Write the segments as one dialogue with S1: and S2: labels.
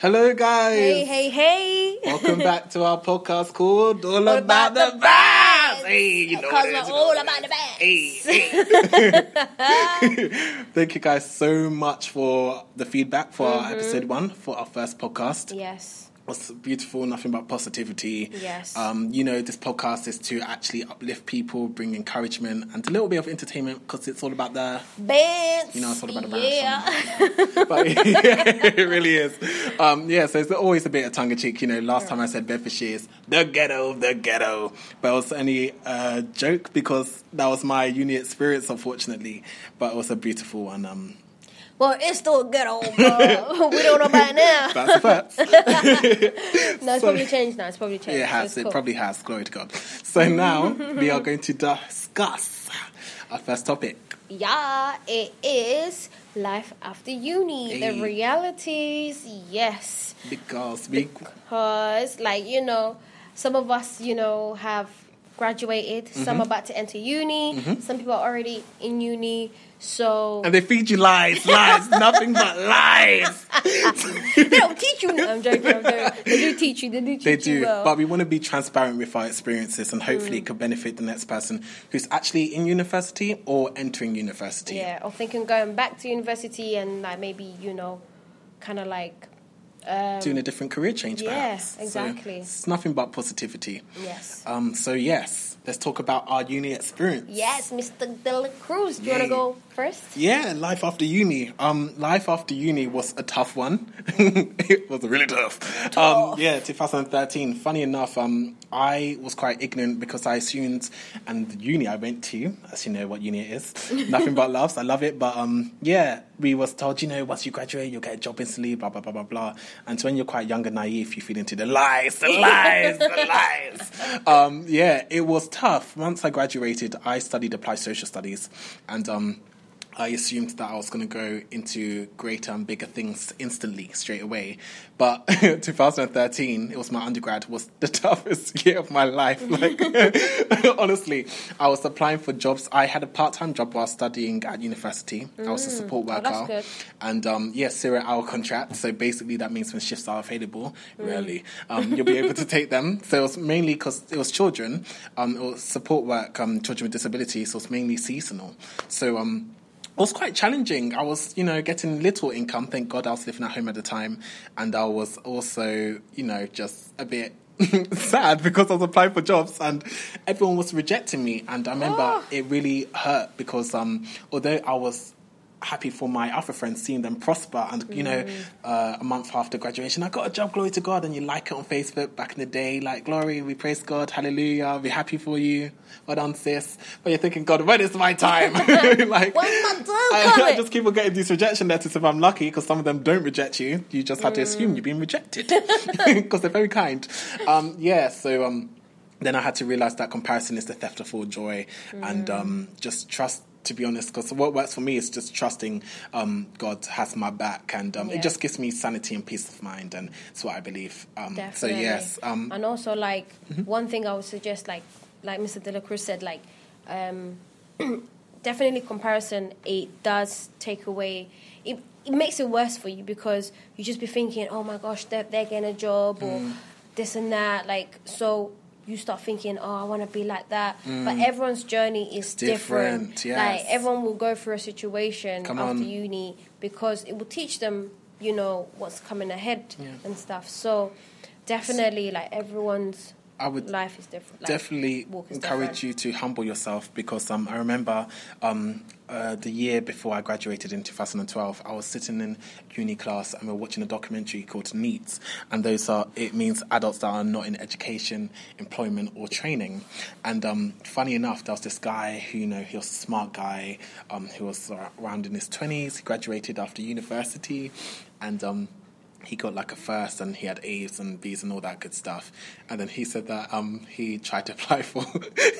S1: Hello, guys.
S2: Hey, hey, hey.
S1: Welcome back to our podcast called All, About, the Bass. Hey, you know
S2: Because
S1: what it
S2: we're
S1: is,
S2: all about the bass.
S1: Hey, hey. Thank you guys so much for the feedback for
S2: Mm-hmm.
S1: our episode one for our first podcast.
S2: Yes.
S1: Was beautiful, nothing but positivity.
S2: Yes.
S1: Um, you know, this podcast is to actually uplift people, bring encouragement, and a little bit of entertainment because it's all about the
S2: Bantz.
S1: You know, it's all about the
S2: Yeah.
S1: but yeah, it really is. Um, yeah, so it's always a bit of tongue in cheek. You know, last time I said Bedfordshire is the ghetto, the ghetto, but it was only a joke because that was my uni experience, unfortunately. But it was a beautiful one. Um,
S2: well, it's still ghetto, but we don't know about it now.
S1: that's a fact.
S2: No, it's
S1: So-
S2: probably changed now. It's probably changed.
S1: it has.
S2: It's
S1: It
S2: cool.
S1: probably has. Glory to God. So now we are going to discuss our first topic.
S2: Yeah, it is life after uni.
S1: Hey.
S2: The realities, yes.
S1: Because we
S2: Because, like, you know, some of us, you know, have graduated.
S1: Mm-hmm.
S2: Some about to enter uni. Some people are already in uni. So
S1: and they feed you lies, lies, nothing but lies.
S2: they don't teach you. I'm joking. I'm joking. They do teach you. They do teach
S1: They
S2: you
S1: do,
S2: well.
S1: but we want to be transparent with our experiences and hopefully it could benefit the next person who's actually in university or entering university.
S2: yeah, or thinking going back to university and like maybe you know, kind of like um,
S1: Doing a different career change,
S2: Yeah,
S1: perhaps. So
S2: exactly.
S1: it's nothing but positivity.
S2: yes.
S1: Um, so, yes, let's talk about our uni experience.
S2: Yes, Mr. De La Cruz. Do you want to go first?
S1: Yeah, life after uni. Um, life after uni was a tough one. it was really tough. Um,
S2: Tough.
S1: yeah, 2013. Funny enough, um, I was quite ignorant because I assumed, and the uni I went to, as you know what uni it is, nothing but loves. I love it, but um, yeah, we was told, you know, once you graduate, you'll get a job instantly, blah blah blah blah blah. And so when you're quite young and naive, you feed into the lies, the lies, the lies. Um, yeah, it was tough. Once I graduated, I studied applied social studies, and um. I assumed that I was going to go into greater and bigger things instantly, straight away. But 2013, it was my undergrad, was the toughest year of my life. Like, honestly, I was applying for jobs. I had a part-time job while studying at university. I was a support
S2: Oh,
S1: worker,
S2: good.
S1: and um, yeah, zero-hour contract. So basically, that means when shifts are available,
S2: Mm.
S1: rarely, um, you'll be able to take them. So it was mainly because it was children. Um, it was support work, um, children with disabilities. So it was mainly seasonal. So um, was quite challenging. I was, you know, getting little income. Thank God I was living at home at the time. And I was also, you know, just a bit sad because I was applying for jobs and everyone was rejecting me. And I remember
S2: Oh.
S1: it really hurt because um, although I was happy for my other friends seeing them prosper and you know uh, a month after graduation. I got a job glory to god and you like it on facebook back in the day. Like glory we praise god hallelujah we're happy for you. Well done sis. But you're thinking god when is my time? Like
S2: when my time
S1: I, I just keep on getting these rejection letters if i'm lucky because some of them don't reject you. You just have to assume you're being rejected because they're very kind. Um, yeah so um, then I had to realize that comparison is the theft of all joy, and um, just trust. To be honest, because what works for me is just trusting um, God has my back, and um,
S2: Yeah.
S1: it just gives me sanity and peace of mind, and it's what I believe. Um, so yes, um,
S2: and also like
S1: Mm-hmm.
S2: one thing I would suggest, like like Mr. Dellacruz said, like um, definitely comparison. It does take away. It, it makes it worse for you because you just be thinking, oh my gosh, they're, they're getting a job or
S1: Mm.
S2: this and that. Like so. You start thinking, oh, I want to be like that. But
S1: Mm.
S2: everyone's journey is different.
S1: different, yes.
S2: Like everyone will go through a situation
S1: Come
S2: after
S1: on.
S2: uni because it will teach them, you know, what's coming ahead
S1: Yeah.
S2: and stuff. So definitely, like everyone's
S1: I would
S2: life is different. Like,
S1: definitely
S2: is
S1: encourage
S2: different.
S1: you to humble yourself because um, I remember um, uh, the year before I graduated in 2012, I was sitting in uni class and we were watching a documentary called NEETs, and those are it means adults that are not in education, employment, or training. And um, funny enough, there was this guy who you know he was a smart guy um, who was around in his 20s. He graduated after university, and um, he got like a first and he had A's and B's and all that good stuff. And then he said that um, he tried to apply for,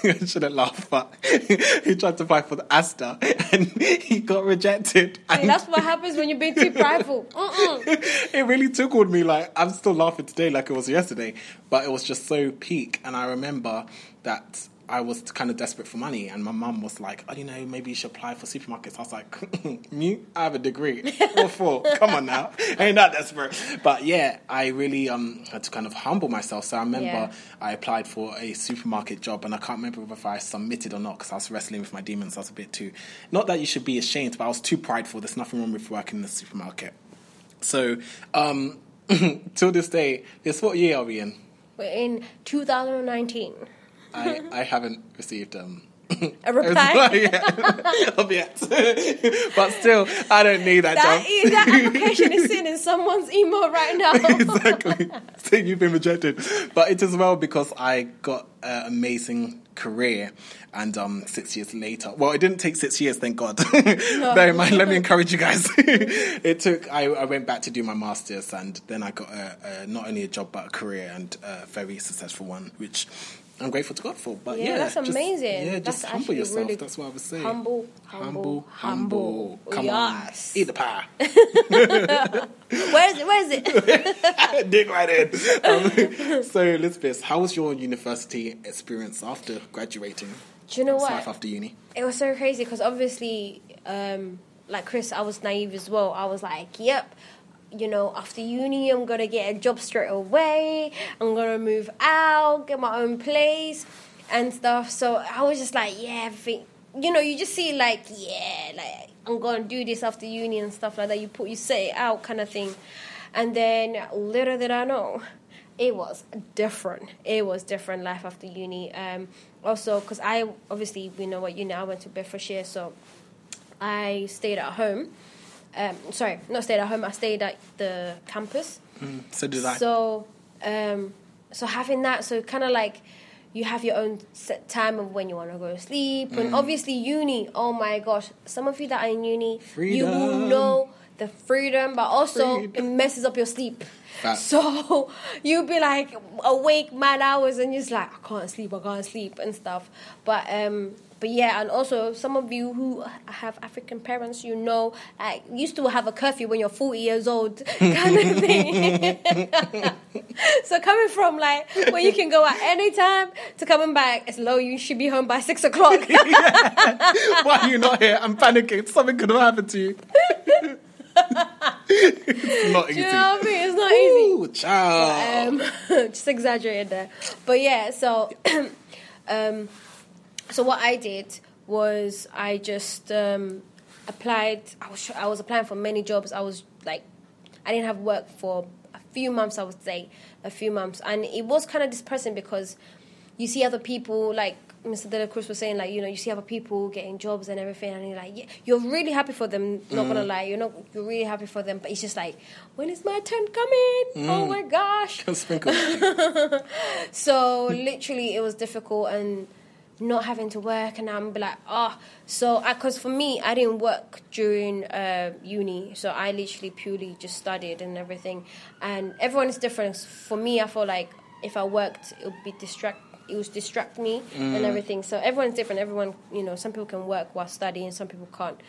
S1: I shouldn't laugh, but he tried to apply for the ASDA and he got rejected. And
S2: that's what happens when you're being too prideful. Mm-mm.
S1: it really tickled me. Like, I'm still laughing today like it was yesterday, but it was just so peak. And I remember that I was kind of desperate for money, and my mum was like, "Oh, you know, maybe you should apply for supermarkets." I was like, "Me? I have a degree. What for? Come on now, ain't that desperate?" But yeah, I really um had to kind of humble myself. So I remember
S2: Yeah.
S1: I applied for a supermarket job, and I can't remember if I submitted or not because I was wrestling with my demons. I was a bit too. Not that you should be ashamed, but I was too prideful. There's nothing wrong with working in the supermarket. So, um, till this day, guess what year are we in?
S2: We're in 2019.
S1: I, I haven't received um,
S2: A reply?
S1: of yet. but still, I don't need that,
S2: That,
S1: job.
S2: is, that application is sitting in someone's email right now.
S1: exactly. Saying you've been rejected. But it is well because I got an amazing career and um six years later well it didn't take six years thank god bear in mind let me encourage you guys it took I, I went back to do my masters and then i got a, a, not only a job but a career and a very successful one which i'm grateful to god for but
S2: Yeah,
S1: yeah,
S2: that's
S1: just-
S2: amazing.
S1: yeah
S2: That's
S1: just humble yourself
S2: really
S1: that's what i was saying
S2: humble, humble, humble.
S1: come
S2: Yes.
S1: on eat the pie
S2: Where is it? Where is it?
S1: Dig right in. Um, so, Elizabeth, how was your university experience after graduating?
S2: Do you know what?
S1: Life after uni.
S2: It was so crazy because obviously, um, like Chris, I was naive as well. I was like, yep, you know, after uni, I'm gonna get a job straight away. I'm gonna move out, get my own place, and stuff. So I was just like, yeah, everything. You know, you just see like, yeah, like I'm gonna do this after uni and stuff like that. You put, you set it out, kind of thing. And then little did I know, it was different. It was different life after uni. Um, also, because I obviously we know what uni. I went to Bedfordshire, so I stayed at home. Um, sorry, not stayed at home. I stayed at the campus.
S1: So did I.
S2: So, um, so having that, so kind of like you have your own set time of when you want to go to sleep,
S1: Mm.
S2: and obviously uni. Oh my gosh, some of you that are in uni, you will know the freedom, but also it messes up your sleep. So you'll be like awake mad hours, and you're just like I can't sleep, I can't sleep, and stuff. But um, but yeah, and also some of you who have African parents, you know, like used to have a curfew when you're 40 years old, kind of thing. so coming from like where you can go at any time to coming back, it's low. You should be home by six o'clock.
S1: Why are you not here? I'm panicking. Something could have happened to you. it's not
S2: Do
S1: easy.
S2: you know what I mean? It's not easy.
S1: Ooh, child.
S2: um, just exaggerated there. But yeah, so um, so what I did was I just um, applied. I was I was applying for many jobs. I was like, I didn't have work for a few months. I would say a few months, and it was kind of depressing because you see other people like. Mr. Dellacruz was saying, like, you know, you see other people getting jobs and everything, and you're like, yeah, you're really happy for them. Not gonna lie, you're not, you're really happy for them. But it's just like, when is my turn coming? Oh my gosh! So literally, it was difficult and not having to work, and I'm like, oh So, because for me, I didn't work during uh, uni, so I literally purely just studied and everything. And everyone is different. For me, I feel like if I worked, it would be distract. It would distract me and everything. So everyone's different. Everyone, you know, some people can work while studying, some people can't.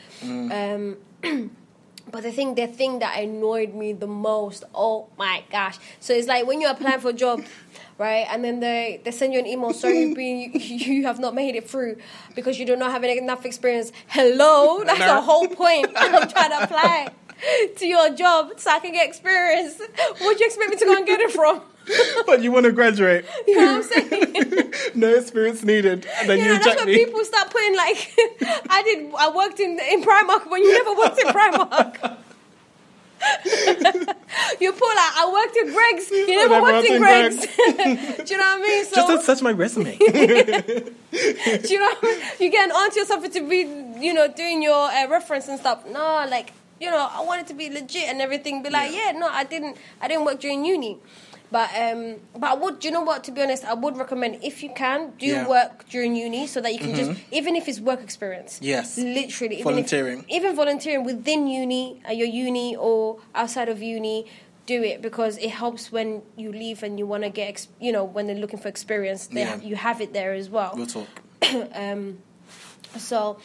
S2: Um, But the thing, the thing that annoyed me the most, oh my gosh! So it's like when you apply for a job, right? And then they, they send you an email, sorry, you, you have not made it through because you do not have enough experience. Hello, that's the whole point. I'm trying to apply to your job so I can get experience. Where'd you expect me to go and get it from?
S1: but you want to graduate.
S2: You know what I'm saying?
S1: no experience needed. And then
S2: You
S1: you,
S2: that's when
S1: me.
S2: people start putting like, I did, I worked in in Primark when you never worked in Primark. you put like, I worked in Greggs, you never worked in Greggs. Do you know what I mean? So,
S1: Just search my resume.
S2: do you know, what I mean? you get onto yourself to be, you know, doing your uh, reference and stuff. No, like, you know, I wanted to be legit and everything. Be like, yeah, no, I didn't, I didn't work during uni. But um, but I would, do you know what? To be honest, I would recommend if you can do
S1: Yeah. Mm-hmm.
S2: work during uni so that you can just, even if it's work experience.
S1: Yes.
S2: literally, even if-
S1: Volunteering.
S2: even volunteering within uni, uh, your uni or outside of uni, do it because it helps when you leave and you want to get, ex- you know, when they're looking for experience, they
S1: Yeah.
S2: have, you have it there as well.
S1: we'll talk.
S2: um, so,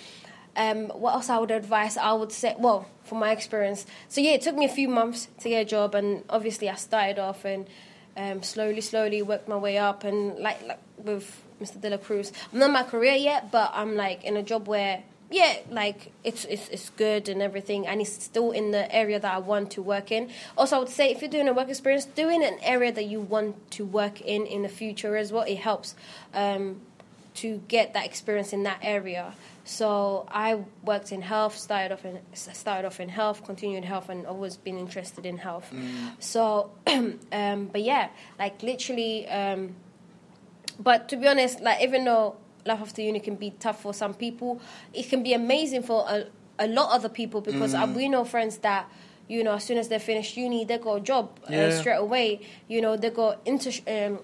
S2: um, what else I would advise? I would say, well, from my experience, so yeah, it took me a few months to get a job, and obviously I started off and um, slowly, slowly worked my way up, and like, like with Mr. Dellacruz. I'm not in my career yet, but I'm like in a job where yeah, like it's it's it's good and everything, and it's still in the area that I want to work in. Also, I would say if you're doing a work experience, doing an area that you want to work in in the future as well, it helps um, to get that experience in that area. So I worked in health, started off in started off in health, continued health, and always been interested in health.
S1: Mm.
S2: So, um, but yeah, like literally. Um, but to be honest, like even though life after uni can be tough for some people, it can be amazing for a, a lot of other people because uh, we know friends that you know as soon as they finish uni, they got a job uh,
S1: Yeah.
S2: straight away. You know they got into. Um,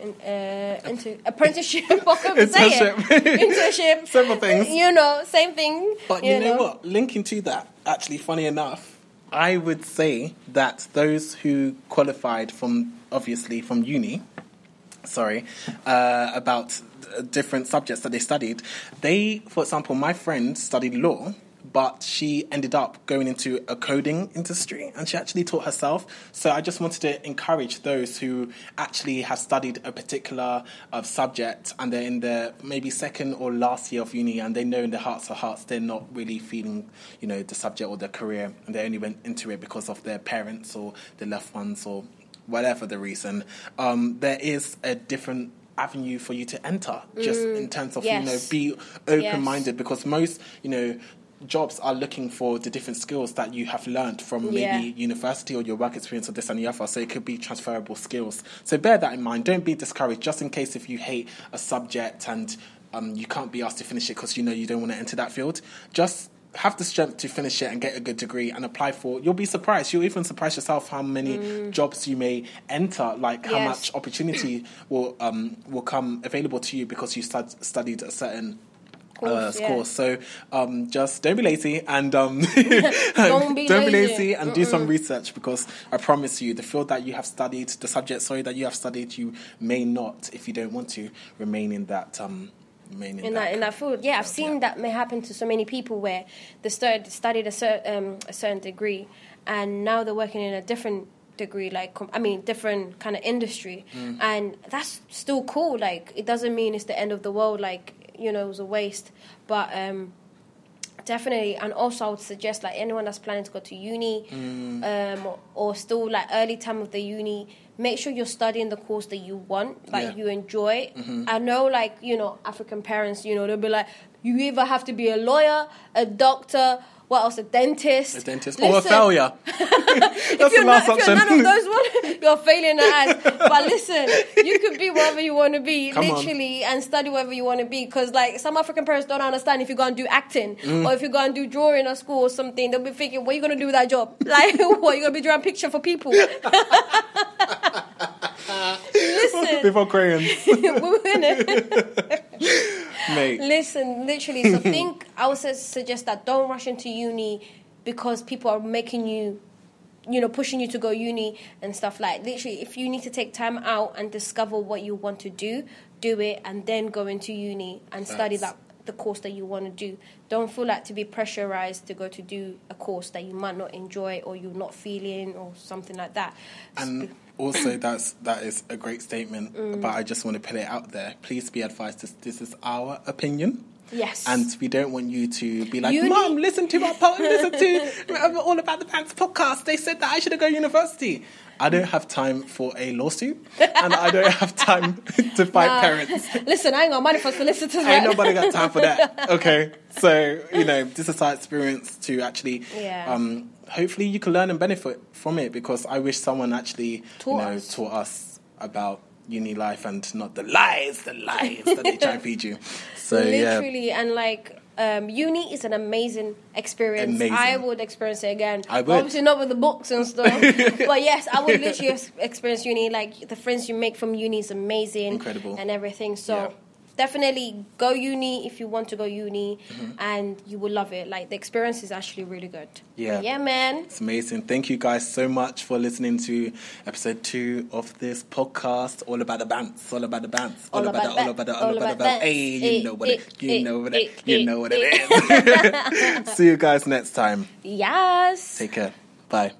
S2: uh, into apprenticeship, I.
S1: Internship.
S2: internship,
S1: Several things.
S2: You know, same thing.
S1: But you, know, what? Linking to that, actually, funny enough, I would say that those who qualified from, obviously, from uni, sorry, uh, about uh, different subjects that they studied, they, for example, my friend studied law. But she ended up going into a coding industry and she actually taught herself. So I just wanted to encourage those who actually have studied a particular uh, subject and they're in their maybe second or last year of uni and they know in their hearts of hearts they're not really feeling, you know, the subject or their career and they only went into it because of their parents or their loved ones or whatever the reason, um, there is a different avenue for you to enter just in terms of you know be open minded because most you know jobs are looking for the different skills that you have learned from maybe
S2: Yeah.
S1: university or your work experience or this and the other. So it could be transferable skills. So bear that in mind. Don't be discouraged. Just in case if you hate a subject and um, you can't be asked to finish it because you know you don't want to enter that field just have the strength to finish it and get a good degree and apply for you'll be surprised. You'll even surprise yourself how many jobs you may enter like how much opportunity will um, will come available to you because you stud- studied a certain uh,
S2: Course, yeah.
S1: course. So um, just don't be lazy and um,
S2: Don't be lazy.
S1: lazy and do some research because I promise you, the field that you have studied, the subject sorry that you have studied, you may not, if you don't want to, remain in that. Um, remain in,
S2: in that in that field. Yeah, I've seen that may happen to so many people where they started studied a, cer- um, a certain degree and now they're working in a different degree like i mean different kind of industry
S1: Mm.
S2: and that's still cool like it doesn't mean it's the end of the world like you know it was a waste but um definitely and also i would suggest like anyone that's planning to go to uni
S1: Mm.
S2: um, or, or still like early time of the uni make sure you're studying the course that you want like
S1: Yeah. Mm-hmm.
S2: you enjoy i know like you know african parents you know they'll be like you either have to be a lawyer a doctor what else a dentist
S1: a dentist or a failure.
S2: if
S1: That's
S2: you're,
S1: the
S2: not,
S1: last
S2: if you're none of those ones, you're failing at. But listen, you could be wherever you want to be,
S1: Come on.
S2: literally, and study wherever you want to be. Because like some African parents don't understand if you go and do acting
S1: Mm.
S2: or if you go and do drawing at school or something, they'll be thinking, "What are you gonna do with that job? Like, what You're gonna be drawing picture for people?" listen,
S1: Before crayons,
S2: we're winning.
S1: Mate.
S2: Listen, literally. So think. I would suggest that don't rush into uni because people are making you, you know, pushing you to go uni and stuff like. Literally, if you need to take time out and discover what you want to do, do it, and then go into uni and study that the course that you want to do. Don't feel like to be pressurized to go to do a course that you might not enjoy or you're not feeling or something like that.
S1: And also, that's that is a great statement.
S2: Mm.
S1: But I just want to put it out there. Please be advised. This this is our opinion.
S2: Yes.
S1: And we don't want you to be like,
S2: Uni-
S1: Mom, listen to my po- listen to all about the bantz podcast. They said that I should have go university. I don't have time for a lawsuit, and I don't have time to fight
S2: Nah.
S1: parents.
S2: Listen, I ain't got money for solicitors.
S1: Ain't
S2: right?
S1: nobody got time for that. Okay, so you know this is our experience to actually.
S2: Yeah.
S1: Um, hopefully, you can learn and benefit from it because I wish someone actually
S2: Taught
S1: you know
S2: us.
S1: taught us about uni life and not the lies, the lies that they try to feed you. So yeah,
S2: literally and like um, uni is an amazing experience.
S1: Amazing.
S2: I would experience it again.
S1: I would.
S2: Obviously not with the books and stuff, but yes, I would literally experience uni. Like the friends you make from uni is amazing,
S1: Incredible.
S2: and everything. So.
S1: Yeah.
S2: Definitely go uni if you want to go uni,
S1: Mm-hmm.
S2: and you will love it. Like the experience is actually really good.
S1: Yeah.
S2: yeah, man.
S1: It's amazing. Thank you guys so much for listening to episode two of this podcast. All about the bantz. All about the bantz. All, about, the, all about the, all about the.
S2: that.
S1: Hey, you
S2: Eh,
S1: know what it.
S2: eh,
S1: You know what
S2: eh,
S1: it. You know what it is. See you guys next time.
S2: Yes.
S1: Take care. Bye.